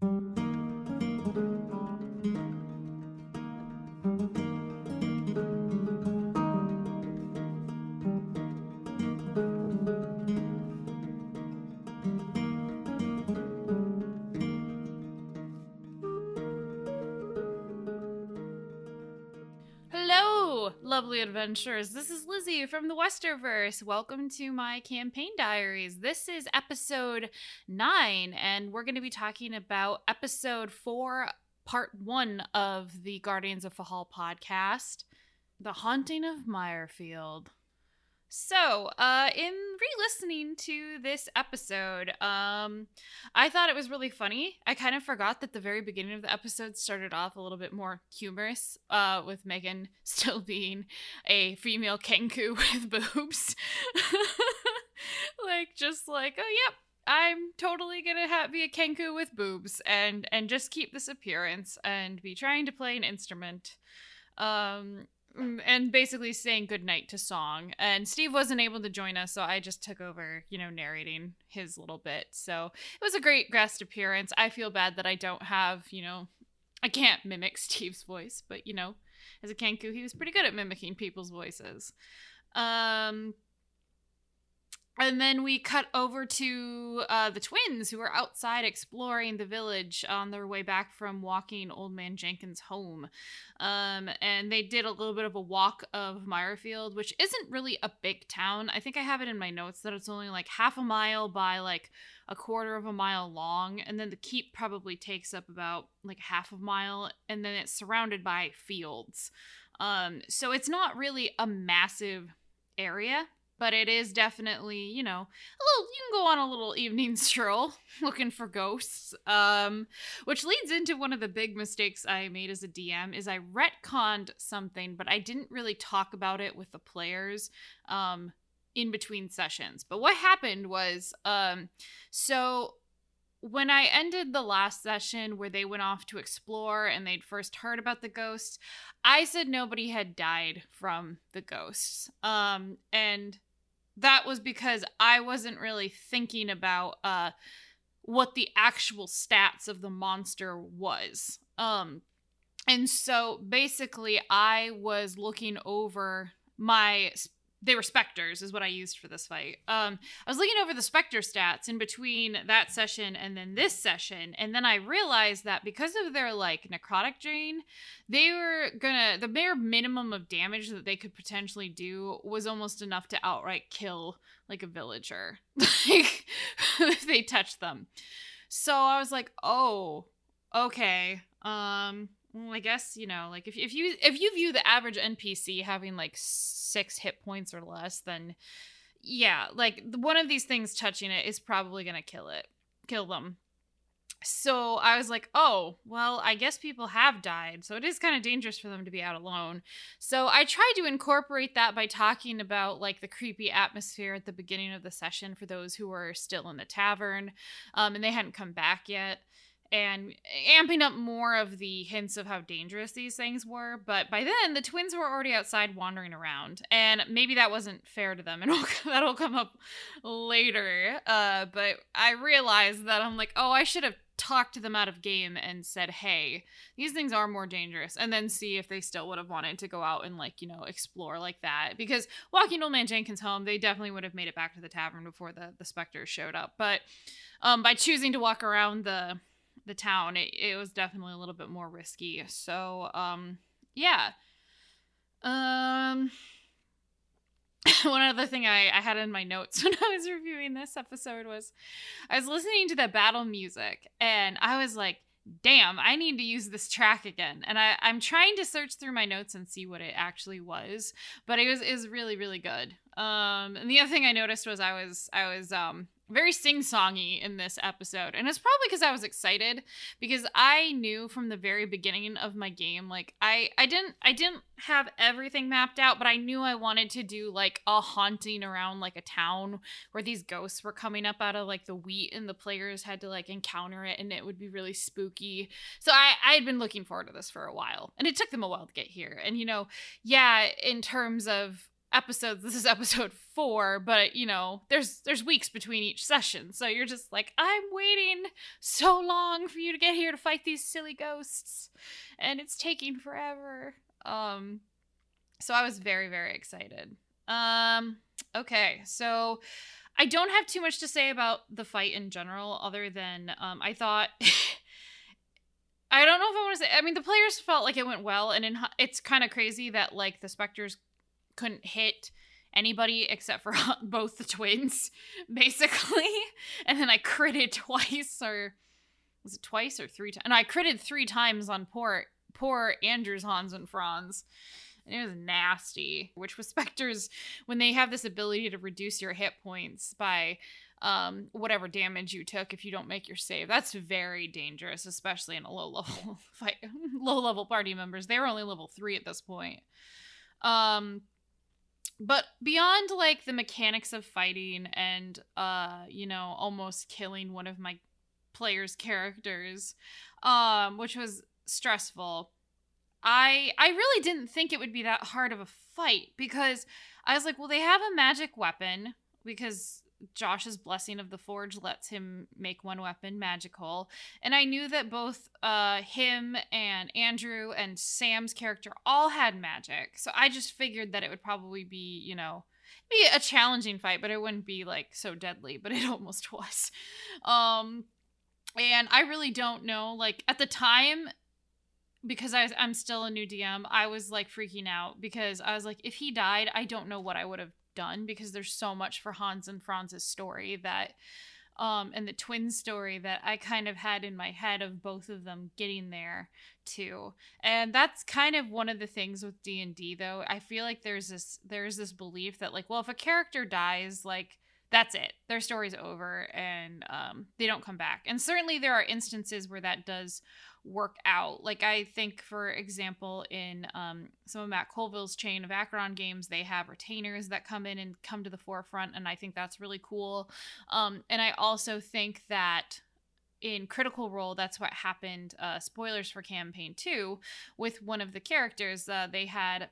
Hello, lovely. This is Lizzie from the Westerverse. Welcome to my campaign diaries. This is episode nine, and we're going to be talking about episode four, part one of the Guardians of Fahal podcast The Haunting of Meyerfield. So, uh, in re-listening to this episode, um, I thought it was really funny. I kind of forgot that the very beginning of the episode started off a little bit more humorous, uh, with Megan still being a female Kenku with boobs. like, just like, oh, yep, I'm totally gonna ha- be a Kenku with boobs and and just keep this appearance and be trying to play an instrument. Um, and basically saying goodnight to Song. And Steve wasn't able to join us, so I just took over, you know, narrating his little bit. So it was a great guest appearance. I feel bad that I don't have, you know, I can't mimic Steve's voice, but you know, as a Kenku, he was pretty good at mimicking people's voices. Um, and then we cut over to uh, the twins who are outside exploring the village on their way back from walking Old Man Jenkins home. Um, and they did a little bit of a walk of Meyerfield, which isn't really a big town. I think I have it in my notes that it's only like half a mile by like a quarter of a mile long. And then the keep probably takes up about like half a mile. And then it's surrounded by fields. Um, so it's not really a massive area but it is definitely you know a little you can go on a little evening stroll looking for ghosts um which leads into one of the big mistakes i made as a dm is i retconned something but i didn't really talk about it with the players um in between sessions but what happened was um so when I ended the last session where they went off to explore and they'd first heard about the ghosts, I said nobody had died from the ghosts. Um, and that was because I wasn't really thinking about uh what the actual stats of the monster was. Um and so basically I was looking over my they were specters is what i used for this fight. Um i was looking over the specter stats in between that session and then this session and then i realized that because of their like necrotic drain they were gonna the bare minimum of damage that they could potentially do was almost enough to outright kill like a villager. Like if they touched them. So i was like oh okay um well, I guess you know, like if if you if you view the average NPC having like six hit points or less, then yeah, like one of these things touching it is probably gonna kill it, kill them. So I was like, oh, well, I guess people have died. So it is kind of dangerous for them to be out alone. So I tried to incorporate that by talking about like the creepy atmosphere at the beginning of the session for those who were still in the tavern um, and they hadn't come back yet and amping up more of the hints of how dangerous these things were. But by then, the twins were already outside wandering around, and maybe that wasn't fair to them, and that'll come up later. Uh, but I realized that I'm like, oh, I should have talked them out of game and said, hey, these things are more dangerous, and then see if they still would have wanted to go out and, like, you know, explore like that. Because walking Old Man Jenkins home, they definitely would have made it back to the tavern before the, the specters showed up. But um, by choosing to walk around the the town, it, it was definitely a little bit more risky. So, um, yeah. Um, one other thing I, I had in my notes when I was reviewing this episode was I was listening to the battle music and I was like, damn, I need to use this track again. And I, I'm trying to search through my notes and see what it actually was, but it was is really, really good. Um, and the other thing I noticed was I was I was um very sing-songy in this episode and it's probably because i was excited because i knew from the very beginning of my game like i i didn't i didn't have everything mapped out but i knew i wanted to do like a haunting around like a town where these ghosts were coming up out of like the wheat and the players had to like encounter it and it would be really spooky. So i i had been looking forward to this for a while and it took them a while to get here. And you know yeah in terms of episodes. This is episode four, but you know, there's there's weeks between each session, so you're just like, I'm waiting so long for you to get here to fight these silly ghosts, and it's taking forever. Um, so I was very very excited. Um, okay, so I don't have too much to say about the fight in general, other than um, I thought. I don't know if I want to say. I mean, the players felt like it went well, and in, it's kind of crazy that like the specters couldn't hit anybody except for both the twins, basically. And then I critted twice, or was it twice or three times? And I critted three times on poor poor Andrew's Hans and Franz. And it was nasty. Which with specters, when they have this ability to reduce your hit points by um, whatever damage you took if you don't make your save. That's very dangerous, especially in a low level fight, low level party members. They were only level three at this point. Um, but beyond like the mechanics of fighting and uh, you know, almost killing one of my players' characters, um, which was stressful. I I really didn't think it would be that hard of a fight because I was like, well, they have a magic weapon because Josh's blessing of the forge lets him make one weapon magical. And I knew that both uh, him and Andrew and Sam's character all had magic. So I just figured that it would probably be, you know, be a challenging fight, but it wouldn't be like so deadly, but it almost was. Um and I really don't know like at the time because I, I'm still a new DM, I was like freaking out because I was like, if he died, I don't know what I would have done because there's so much for Hans and Franz's story that um and the twin story that I kind of had in my head of both of them getting there too. And that's kind of one of the things with D&D though. I feel like there's this there's this belief that like well if a character dies like that's it. Their story's over and um, they don't come back. And certainly there are instances where that does work out. Like I think, for example, in um, some of Matt Colville's chain of Acheron games, they have retainers that come in and come to the forefront, and I think that's really cool. Um, and I also think that in Critical Role, that's what happened. Uh, spoilers for campaign two with one of the characters. Uh, they had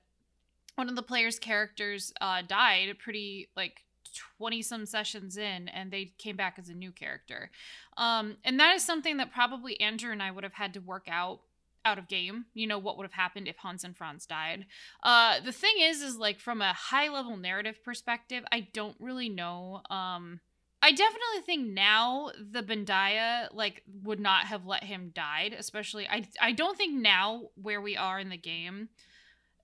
one of the players' characters uh, died pretty like 20 some sessions in and they came back as a new character. Um, and that is something that probably Andrew and I would have had to work out out of game you know what would have happened if hans and franz died uh the thing is is like from a high level narrative perspective i don't really know um I definitely think now the Bendiah like would not have let him died, especially I I don't think now where we are in the game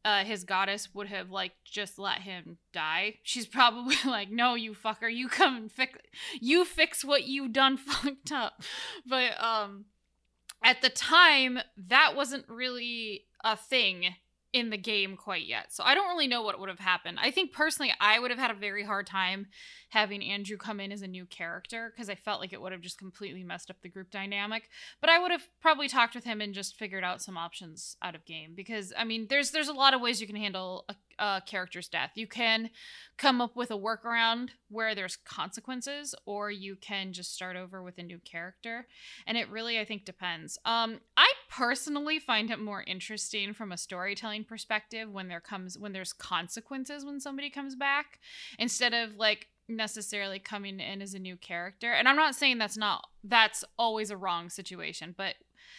uh, his goddess would have like just let him die. She's probably like, "No, you fucker, you come and fix, you fix what you done fucked up." But um, at the time, that wasn't really a thing in the game quite yet. So I don't really know what would have happened. I think personally, I would have had a very hard time having Andrew come in as a new character because I felt like it would have just completely messed up the group dynamic. But I would have probably talked with him and just figured out some options out of game because I mean, there's there's a lot of ways you can handle a, a character's death. You can come up with a workaround where there's consequences, or you can just start over with a new character. And it really, I think, depends. Um, I personally find it more interesting from a storytelling perspective when there comes when there's consequences when somebody comes back instead of like necessarily coming in as a new character. And I'm not saying that's not that's always a wrong situation, but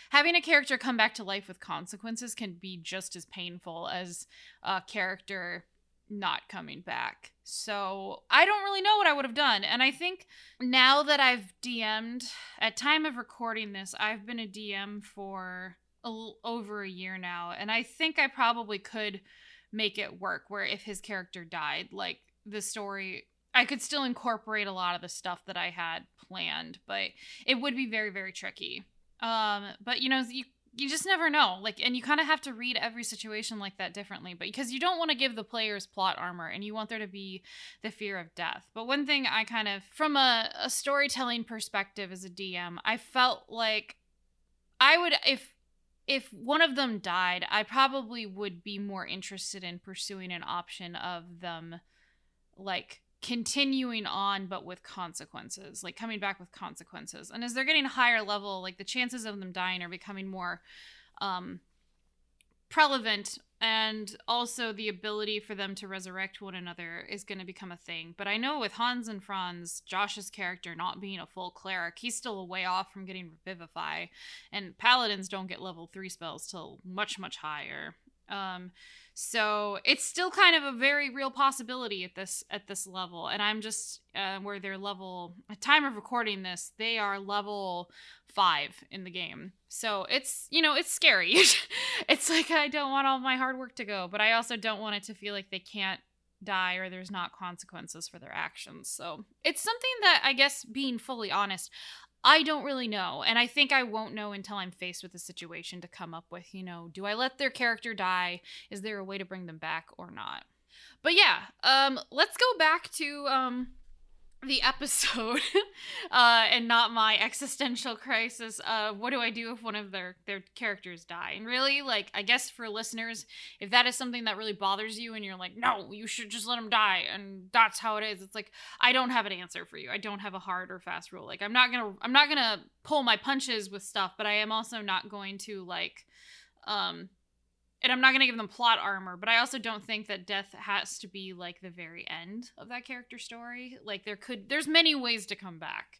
having a character come back to life with consequences can be just as painful as a character not coming back. So I don't really know what I would have done. And I think now that I've DM'd, at time of recording this, I've been a DM for a l- over a year now. And I think I probably could make it work where if his character died, like the story I could still incorporate a lot of the stuff that I had planned, but it would be very, very tricky. Um, but you know, you you just never know. Like, and you kind of have to read every situation like that differently, but because you don't want to give the players plot armor and you want there to be the fear of death. But one thing I kind of, from a, a storytelling perspective as a DM, I felt like I would, if if one of them died, I probably would be more interested in pursuing an option of them like continuing on but with consequences like coming back with consequences and as they're getting higher level like the chances of them dying are becoming more um prevalent and also the ability for them to resurrect one another is going to become a thing. But I know with Hans and Franz, Josh's character not being a full cleric, he's still a way off from getting Revivify, and paladins don't get level three spells till much much higher. Um, so it's still kind of a very real possibility at this at this level, and I'm just uh, where they're level. At time of recording this, they are level five in the game. So it's you know it's scary. it's like I don't want all my hard work to go, but I also don't want it to feel like they can't die or there's not consequences for their actions. So it's something that I guess being fully honest, I don't really know. And I think I won't know until I'm faced with a situation to come up with, you know, do I let their character die? Is there a way to bring them back or not? But yeah, um, let's go back to um, the episode uh, and not my existential crisis uh, what do i do if one of their their characters die? And really like i guess for listeners if that is something that really bothers you and you're like no you should just let them die and that's how it is it's like i don't have an answer for you. I don't have a hard or fast rule. Like i'm not gonna i'm not gonna pull my punches with stuff but i am also not going to like um and I'm not going to give them plot armor, but I also don't think that death has to be like the very end of that character story. Like there could there's many ways to come back.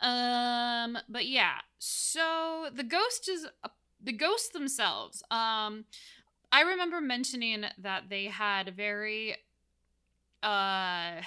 Um but yeah. So the ghost is the ghosts themselves. Um I remember mentioning that they had very uh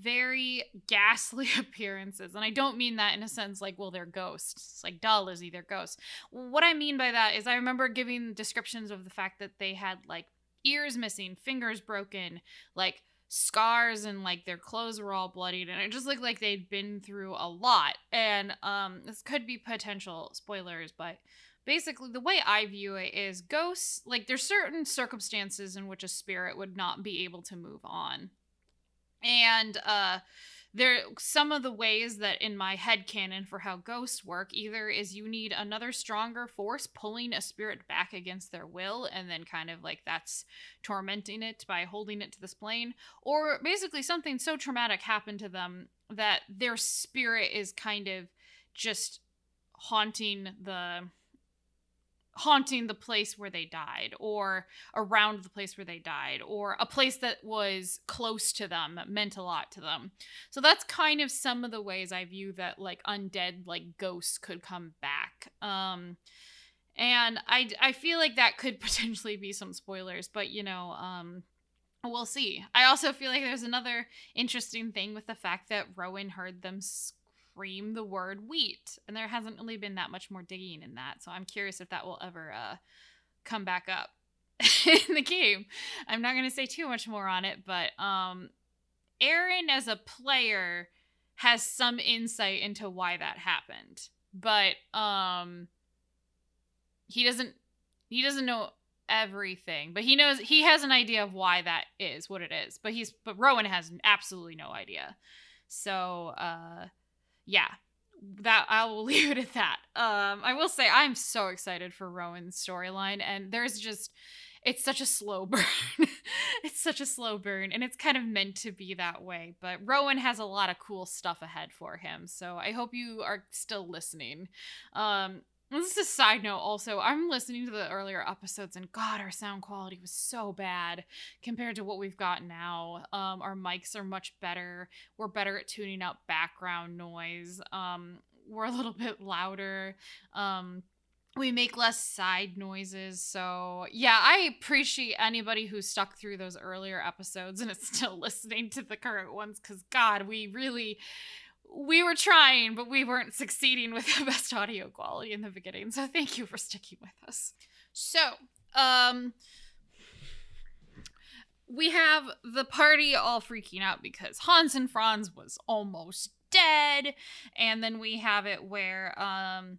very ghastly appearances. And I don't mean that in a sense like, well, they're ghosts. It's like, duh, Lizzie, they're ghosts. What I mean by that is I remember giving descriptions of the fact that they had like ears missing, fingers broken, like scars and like their clothes were all bloodied and it just looked like they'd been through a lot. And um this could be potential spoilers, but basically the way I view it is ghosts like there's certain circumstances in which a spirit would not be able to move on and uh there some of the ways that in my head canon for how ghosts work either is you need another stronger force pulling a spirit back against their will and then kind of like that's tormenting it by holding it to this plane. Or basically something so traumatic happened to them that their spirit is kind of just haunting the haunting the place where they died or around the place where they died or a place that was close to them meant a lot to them. So that's kind of some of the ways i view that like undead like ghosts could come back. Um and i i feel like that could potentially be some spoilers but you know um we'll see. I also feel like there's another interesting thing with the fact that rowan heard them scream the word wheat. And there hasn't really been that much more digging in that. So I'm curious if that will ever uh, come back up in the game. I'm not going to say too much more on it, but um, Aaron as a player has some insight into why that happened. But um, he doesn't he doesn't know everything but he knows he has an idea of why that is what it is but he's but rowan has absolutely no idea so uh yeah, that I will leave it at that. Um, I will say I'm so excited for Rowan's storyline, and there's just it's such a slow burn. it's such a slow burn, and it's kind of meant to be that way. But Rowan has a lot of cool stuff ahead for him, so I hope you are still listening. Um, this is a side note also. I'm listening to the earlier episodes and god, our sound quality was so bad compared to what we've got now. Um, our mics are much better. We're better at tuning out background noise. Um, we're a little bit louder. Um, we make less side noises. So, yeah, I appreciate anybody who stuck through those earlier episodes and is still listening to the current ones cuz god, we really we were trying, but we weren't succeeding with the best audio quality in the beginning. So thank you for sticking with us. So, um, we have the party all freaking out because Hans and Franz was almost dead, and then we have it where um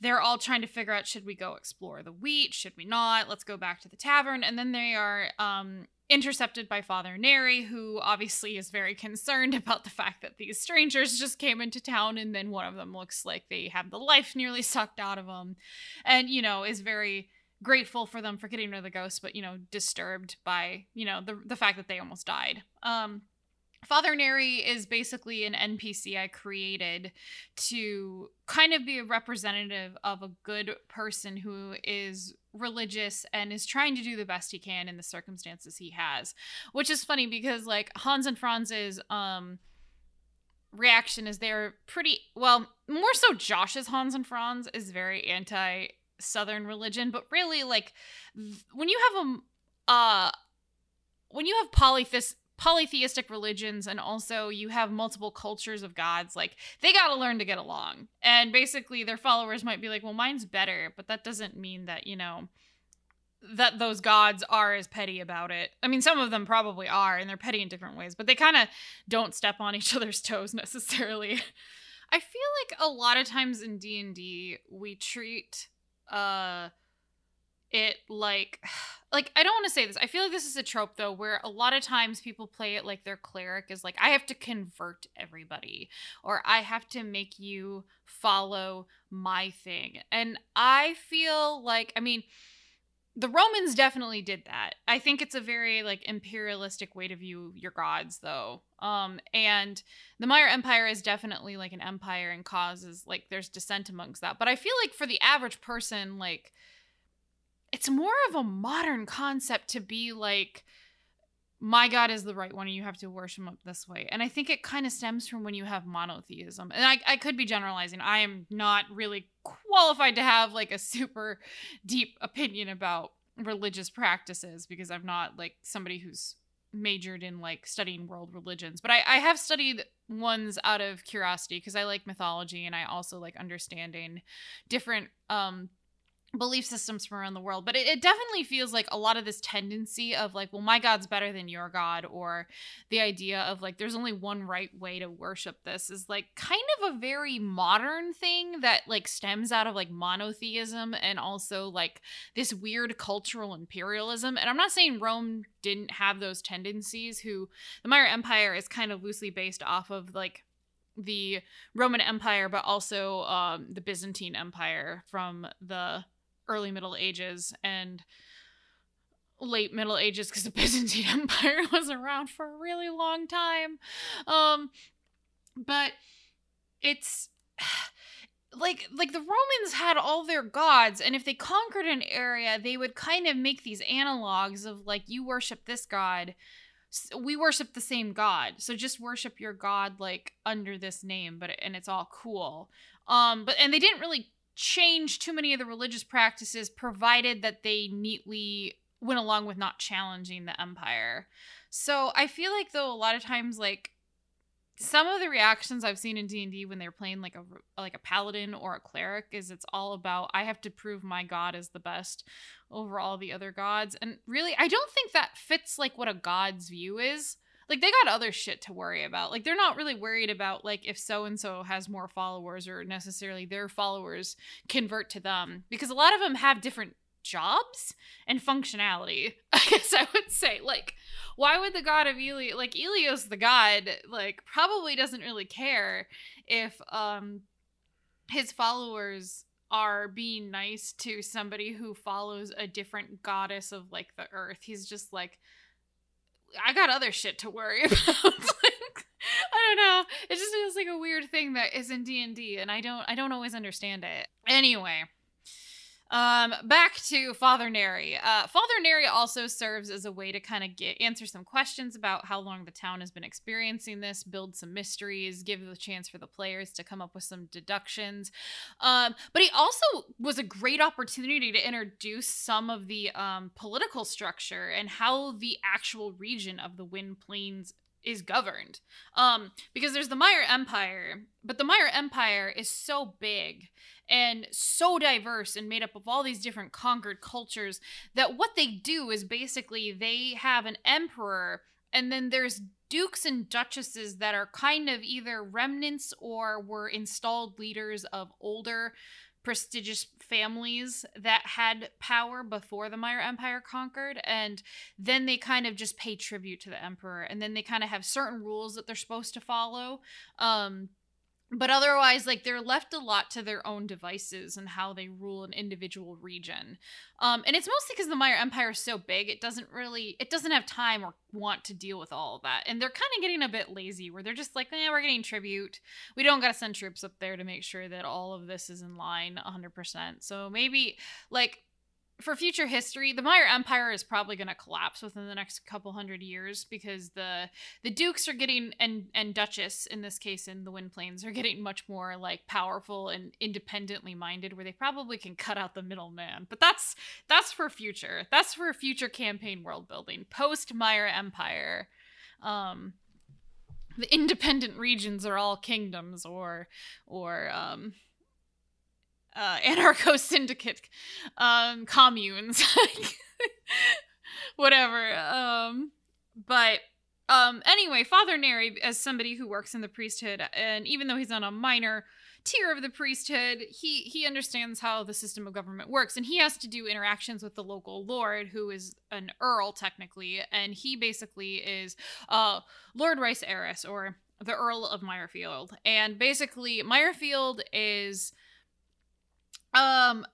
they're all trying to figure out should we go explore the wheat should we not let's go back to the tavern and then they are um intercepted by Father Neri, who obviously is very concerned about the fact that these strangers just came into town, and then one of them looks like they have the life nearly sucked out of them, and you know is very grateful for them for getting rid of the ghost, but you know disturbed by you know the the fact that they almost died. Um, Father Neri is basically an NPC I created to kind of be a representative of a good person who is religious and is trying to do the best he can in the circumstances he has. Which is funny because like Hans and Franz's um reaction is they're pretty well, more so Josh's Hans and Franz is very anti southern religion, but really like when you have a uh when you have polytheist polytheistic religions and also you have multiple cultures of gods like they got to learn to get along. And basically their followers might be like well mine's better but that doesn't mean that you know that those gods are as petty about it. I mean some of them probably are and they're petty in different ways but they kind of don't step on each other's toes necessarily. I feel like a lot of times in d&d we treat uh it like like I don't want to say this. I feel like this is a trope though where a lot of times people play it like their cleric is like I have to convert everybody or I have to make you follow my thing. And I feel like I mean the Romans definitely did that. I think it's a very like imperialistic way to view your gods though. Um and the Maya Empire is definitely like an empire and causes like there's dissent amongst that. But I feel like for the average person like it's more of a modern concept to be like my god is the right one and you have to worship him this way. And i think it kind of stems from when you have monotheism. And I, I could be generalizing. I am not really qualified to have like a super deep opinion about religious practices because i'm not like somebody who's majored in like studying world religions. But i, I have studied ones out of curiosity because i like mythology and i also like understanding different um belief systems from around the world but it, it, definitely feels like a lot of this tendency of like well my god's better than your god or the idea of like there's only one right way to worship this is like kind of a very modern thing that like stems out of like monotheism and also like this weird cultural imperialism and i'm not saying rome didn't have those tendencies who the Maya empire is kind of loosely based off of like the Roman Empire, but also um, the Byzantine Empire from the early Middle Ages and late Middle Ages because the Byzantine Empire was around for a really long time. Um, but it's like like the Romans had all their gods, and if they conquered an area, they would kind of make these analogs of like you worship this god. We worship the same god, so just worship your god like under this name, but and it's all cool. Um, but and they didn't really change too many of the religious practices provided that they neatly went along with not challenging the empire. So I feel like though a lot of times like some of the reactions I've seen in D&D when they're playing like a like a paladin or a cleric is it's all about I have to prove my god is the best over all the other gods and really I don't think that fits like what a god's view is like they got other shit to worry about. Like they're not really worried about like if so and so has more followers or necessarily their followers convert to them because a lot of them have different jobs and functionality. I guess I would say like why would the god of Eli like Ilios the god like probably doesn't really care if um his followers are being nice to somebody who follows a different goddess of like the earth. He's just like I got other shit to worry about. like, I don't know. It just feels like a weird thing that is in D and D, and I don't I don't always understand it. Anyway, um, back to Father Neri. Uh, Father Neri also serves as a way to kind of get answer some questions about how long the town has been experiencing this, build some mysteries, give the chance for the players to come up with some deductions. Um, but he also was a great opportunity to introduce some of the um, political structure and how the actual region of the Wind Plains is governed. Um, because there's the Maya Empire, but the Maya Empire is so big and so diverse and made up of all these different conquered cultures that what they do is basically they have an emperor and then there's dukes and duchesses that are kind of either remnants or were installed leaders of older prestigious families that had power before the Maya Empire conquered. And then they kind of just pay tribute to the emperor. And then they kind of have certain rules that they're supposed to follow. Um, but otherwise like they're left a lot to their own devices and how they rule an individual region um, and it's mostly because the Maya Empire is so big, it doesn't really, it doesn't have time or want to deal with all of that. And they're kind of getting a bit lazy where they're just like, eh, we're getting tribute. We don't got to send troops up there to make sure that all of this is in line 100%. So maybe like for future history, the Maya Empire is probably going to collapse within the next couple hundred years because the the dukes are getting and and duchess in this case in the Wind Plains are getting much more like powerful and independently minded, where they probably can cut out the middleman. But that's that's for future. That's for future campaign world building post Maya Empire. Um, the independent regions are all kingdoms or or um uh, anarcho syndicate um, communes, whatever. Um, but um, anyway, Father Neri, as somebody who works in the priesthood, and even though he's on a minor tier of the priesthood, he he understands how the system of government works, and he has to do interactions with the local lord, who is an earl technically, and he basically is uh, Lord Rice Eris, or the Earl of Meyerfield, and basically Meyerfield is um,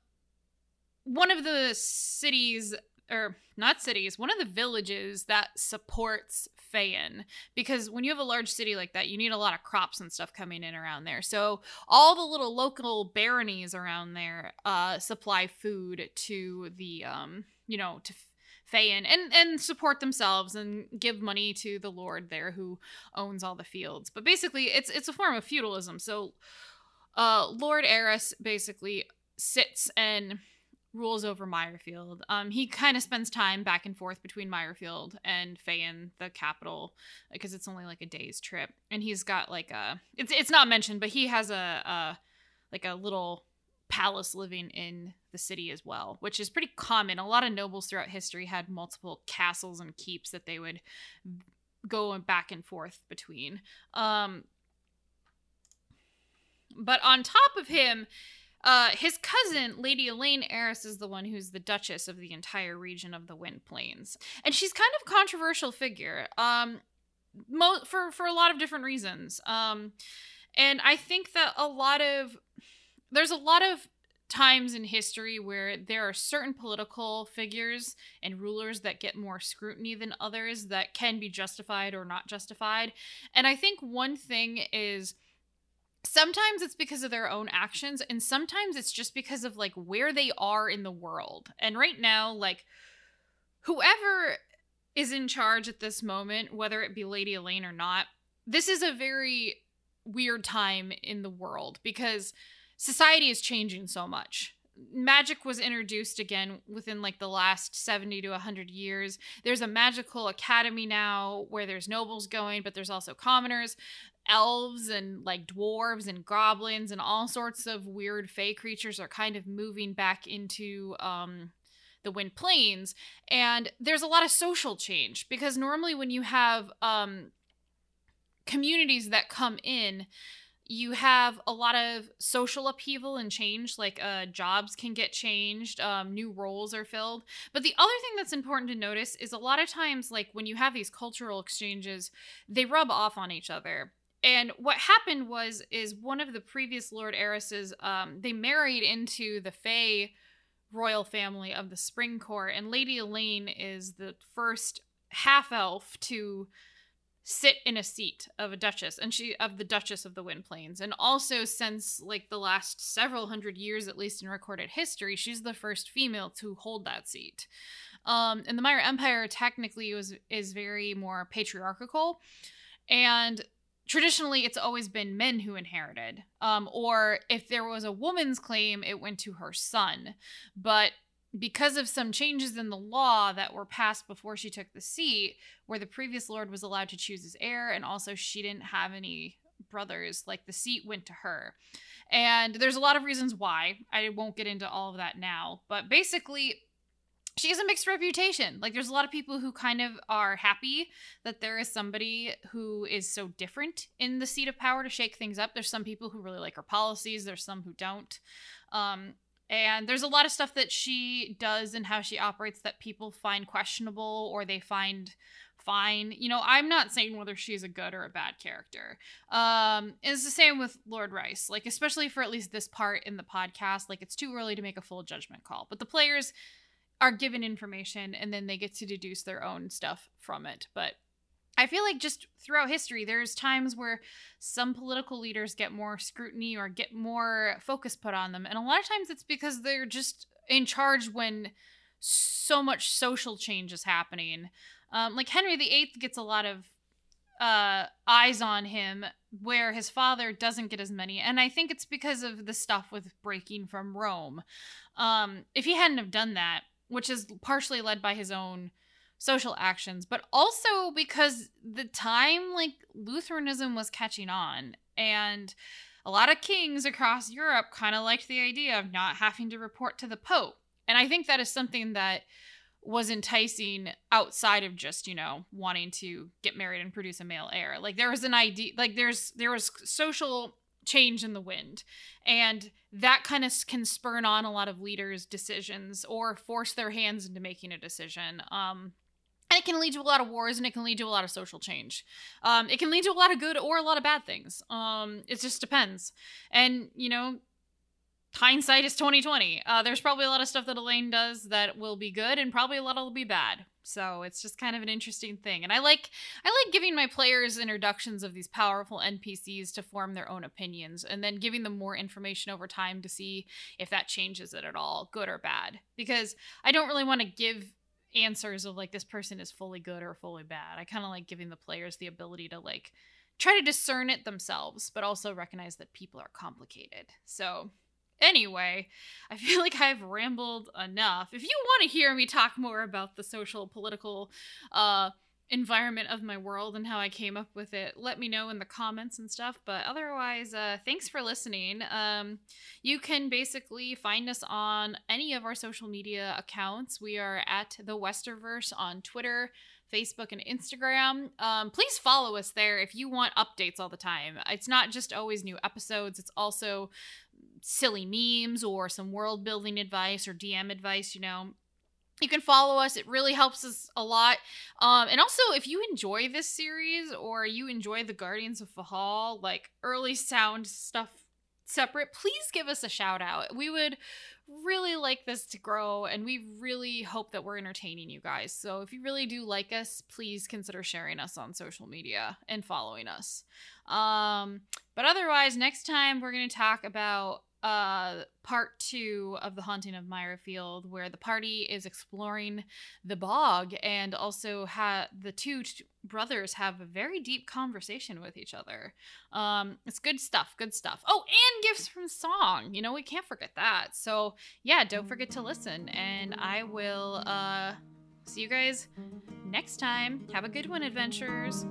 one of the cities, or not cities, one of the villages that supports Feyen. Because when you have a large city like that, you need a lot of crops and stuff coming in around there. So all the little local baronies around there uh, supply food to the, um, you know, to Feyen and and support themselves and give money to the lord there who owns all the fields. But basically, it's it's a form of feudalism. So, uh, Lord Eris basically sits and rules over Meyerfield. Um, he kind of spends time back and forth between Meyerfield and Feyen, the capital, because it's only like a day's trip. And he's got like a it's it's not mentioned, but he has a, a like a little palace living in the city as well, which is pretty common. A lot of nobles throughout history had multiple castles and keeps that they would go back and forth between. Um, but on top of him, uh, his cousin, Lady Elaine Eris, is the one who's the Duchess of the entire region of the Wind Plains, and she's kind of a controversial figure. Um, mo- for for a lot of different reasons. Um, and I think that a lot of there's a lot of times in history where there are certain political figures and rulers that get more scrutiny than others that can be justified or not justified. And I think one thing is sometimes it's because of their own actions and sometimes it's just because of like where they are in the world. And right now like whoever is in charge at this moment whether it be lady elaine or not this is a very weird time in the world because society is changing so much. Magic was introduced again within like the last 70 to 100 years. There's a magical academy now where there's nobles going but there's also commoners elves and like dwarves and goblins and all sorts of weird fey creatures are kind of moving back into um the wind plains. And there's a lot of social change because normally when you have um communities that come in you have a lot of social upheaval and change like uh, jobs can get changed um, new roles are filled. But the other thing that's important to notice is a lot of times like when you have these cultural exchanges they rub off on each other and what happened was is one of the previous Lord Eris's um, they married into the Fey royal family of the Spring Court, and Lady Elaine is the first half elf to sit in a seat of a duchess and she of the duchess of the wind plains. And also since like the last several hundred years at least in recorded history she's the first female to hold that seat. Um and the Maya empire technically was is very more patriarchal. And traditionally it's always been men who inherited um, or if there was a woman's claim it went to her son. But because of some changes in the law that were passed before she took the seat where the previous lord was allowed to choose his heir and also she didn't have any brothers like the seat went to her. And there's a lot of reasons why. I won't get into all of that now. But basically she has a mixed reputation. Like there's a lot of people who kind of are happy that there is somebody who is so different in the seat of power to shake things up. There's some people who really like her policies, there's some who don't. Um, and there's a lot of stuff that she does and how she operates that people find questionable or they find fine. You know, I'm not saying whether she's a good or a bad character. Um, it's the same with Lord Rice. Like, especially for at least this part in the podcast, like it's too early to make a full judgment call. But the players are given information and then they get to deduce their own stuff from it. But I feel like just throughout history, there's times where some political leaders get more scrutiny or get more focus put on them. And a lot of times it's because they're just in charge when so much social change is happening. Um, like Henry VIII gets a lot of uh, eyes on him where his father doesn't get as many. And I think it's because of the stuff with breaking from Rome. Um, if he hadn't have done that, which is partially led by his own social actions, but also because the time like Lutheranism was catching on and a lot of kings across Europe kind of liked the idea of not having to report to the Pope. And I think that is something that was enticing outside of just, you know, wanting to get married and produce a male heir. Like there was an idea like there's there was social change in the wind. And that kind of can spurn on a lot of leaders' decisions or force their hands into making a decision. Um and it can lead to a lot of wars and it can lead to a lot of social change um, it can lead to a lot of good or a lot of bad things um, it just depends and you know hindsight is 2020 uh, there's probably a lot of stuff that elaine does that will be good and probably a lot will be bad so it's just kind of an interesting thing and i like i like giving my players introductions of these powerful npcs to form their own opinions and then giving them more information over time to see if that changes it at all good or bad because i don't really want to give answers of like this person is fully good or fully bad. I kind of like giving the players the ability to like try to discern it themselves, but also recognize that people are complicated. So, anyway, I feel like I've rambled enough. If you want to hear me talk more about the social political uh environment of my world and how I came up with it, let me know in the comments and stuff. But otherwise, uh, thanks for listening. Um, you can basically find us on any of our social media accounts. We are at the Westerverse on Twitter, Facebook, and Instagram. Um, please follow us there if you want updates all the time. It's not just always new episodes, it's also silly memes or some world building advice or DM advice, you know. You can follow us it really helps us a lot. Um, and also if you enjoy this series or you enjoy the guardians of Fahal like early sound stuff separate please give us a shout out. We would really like this to grow and we really hope that we're entertaining you guys. So if you really do like us please consider sharing us on social media and following us. Um, but otherwise next time we're going to talk about uh, part two of the haunting of Meyerfield, where the party is exploring the bog, and also ha- the two t- brothers have a very deep conversation with each other. Um, it's good stuff, good stuff. Oh, and gifts from song. You know, we can't forget that. So yeah, don't forget to listen, and I will uh, see you guys next time. Have a good one, adventurers.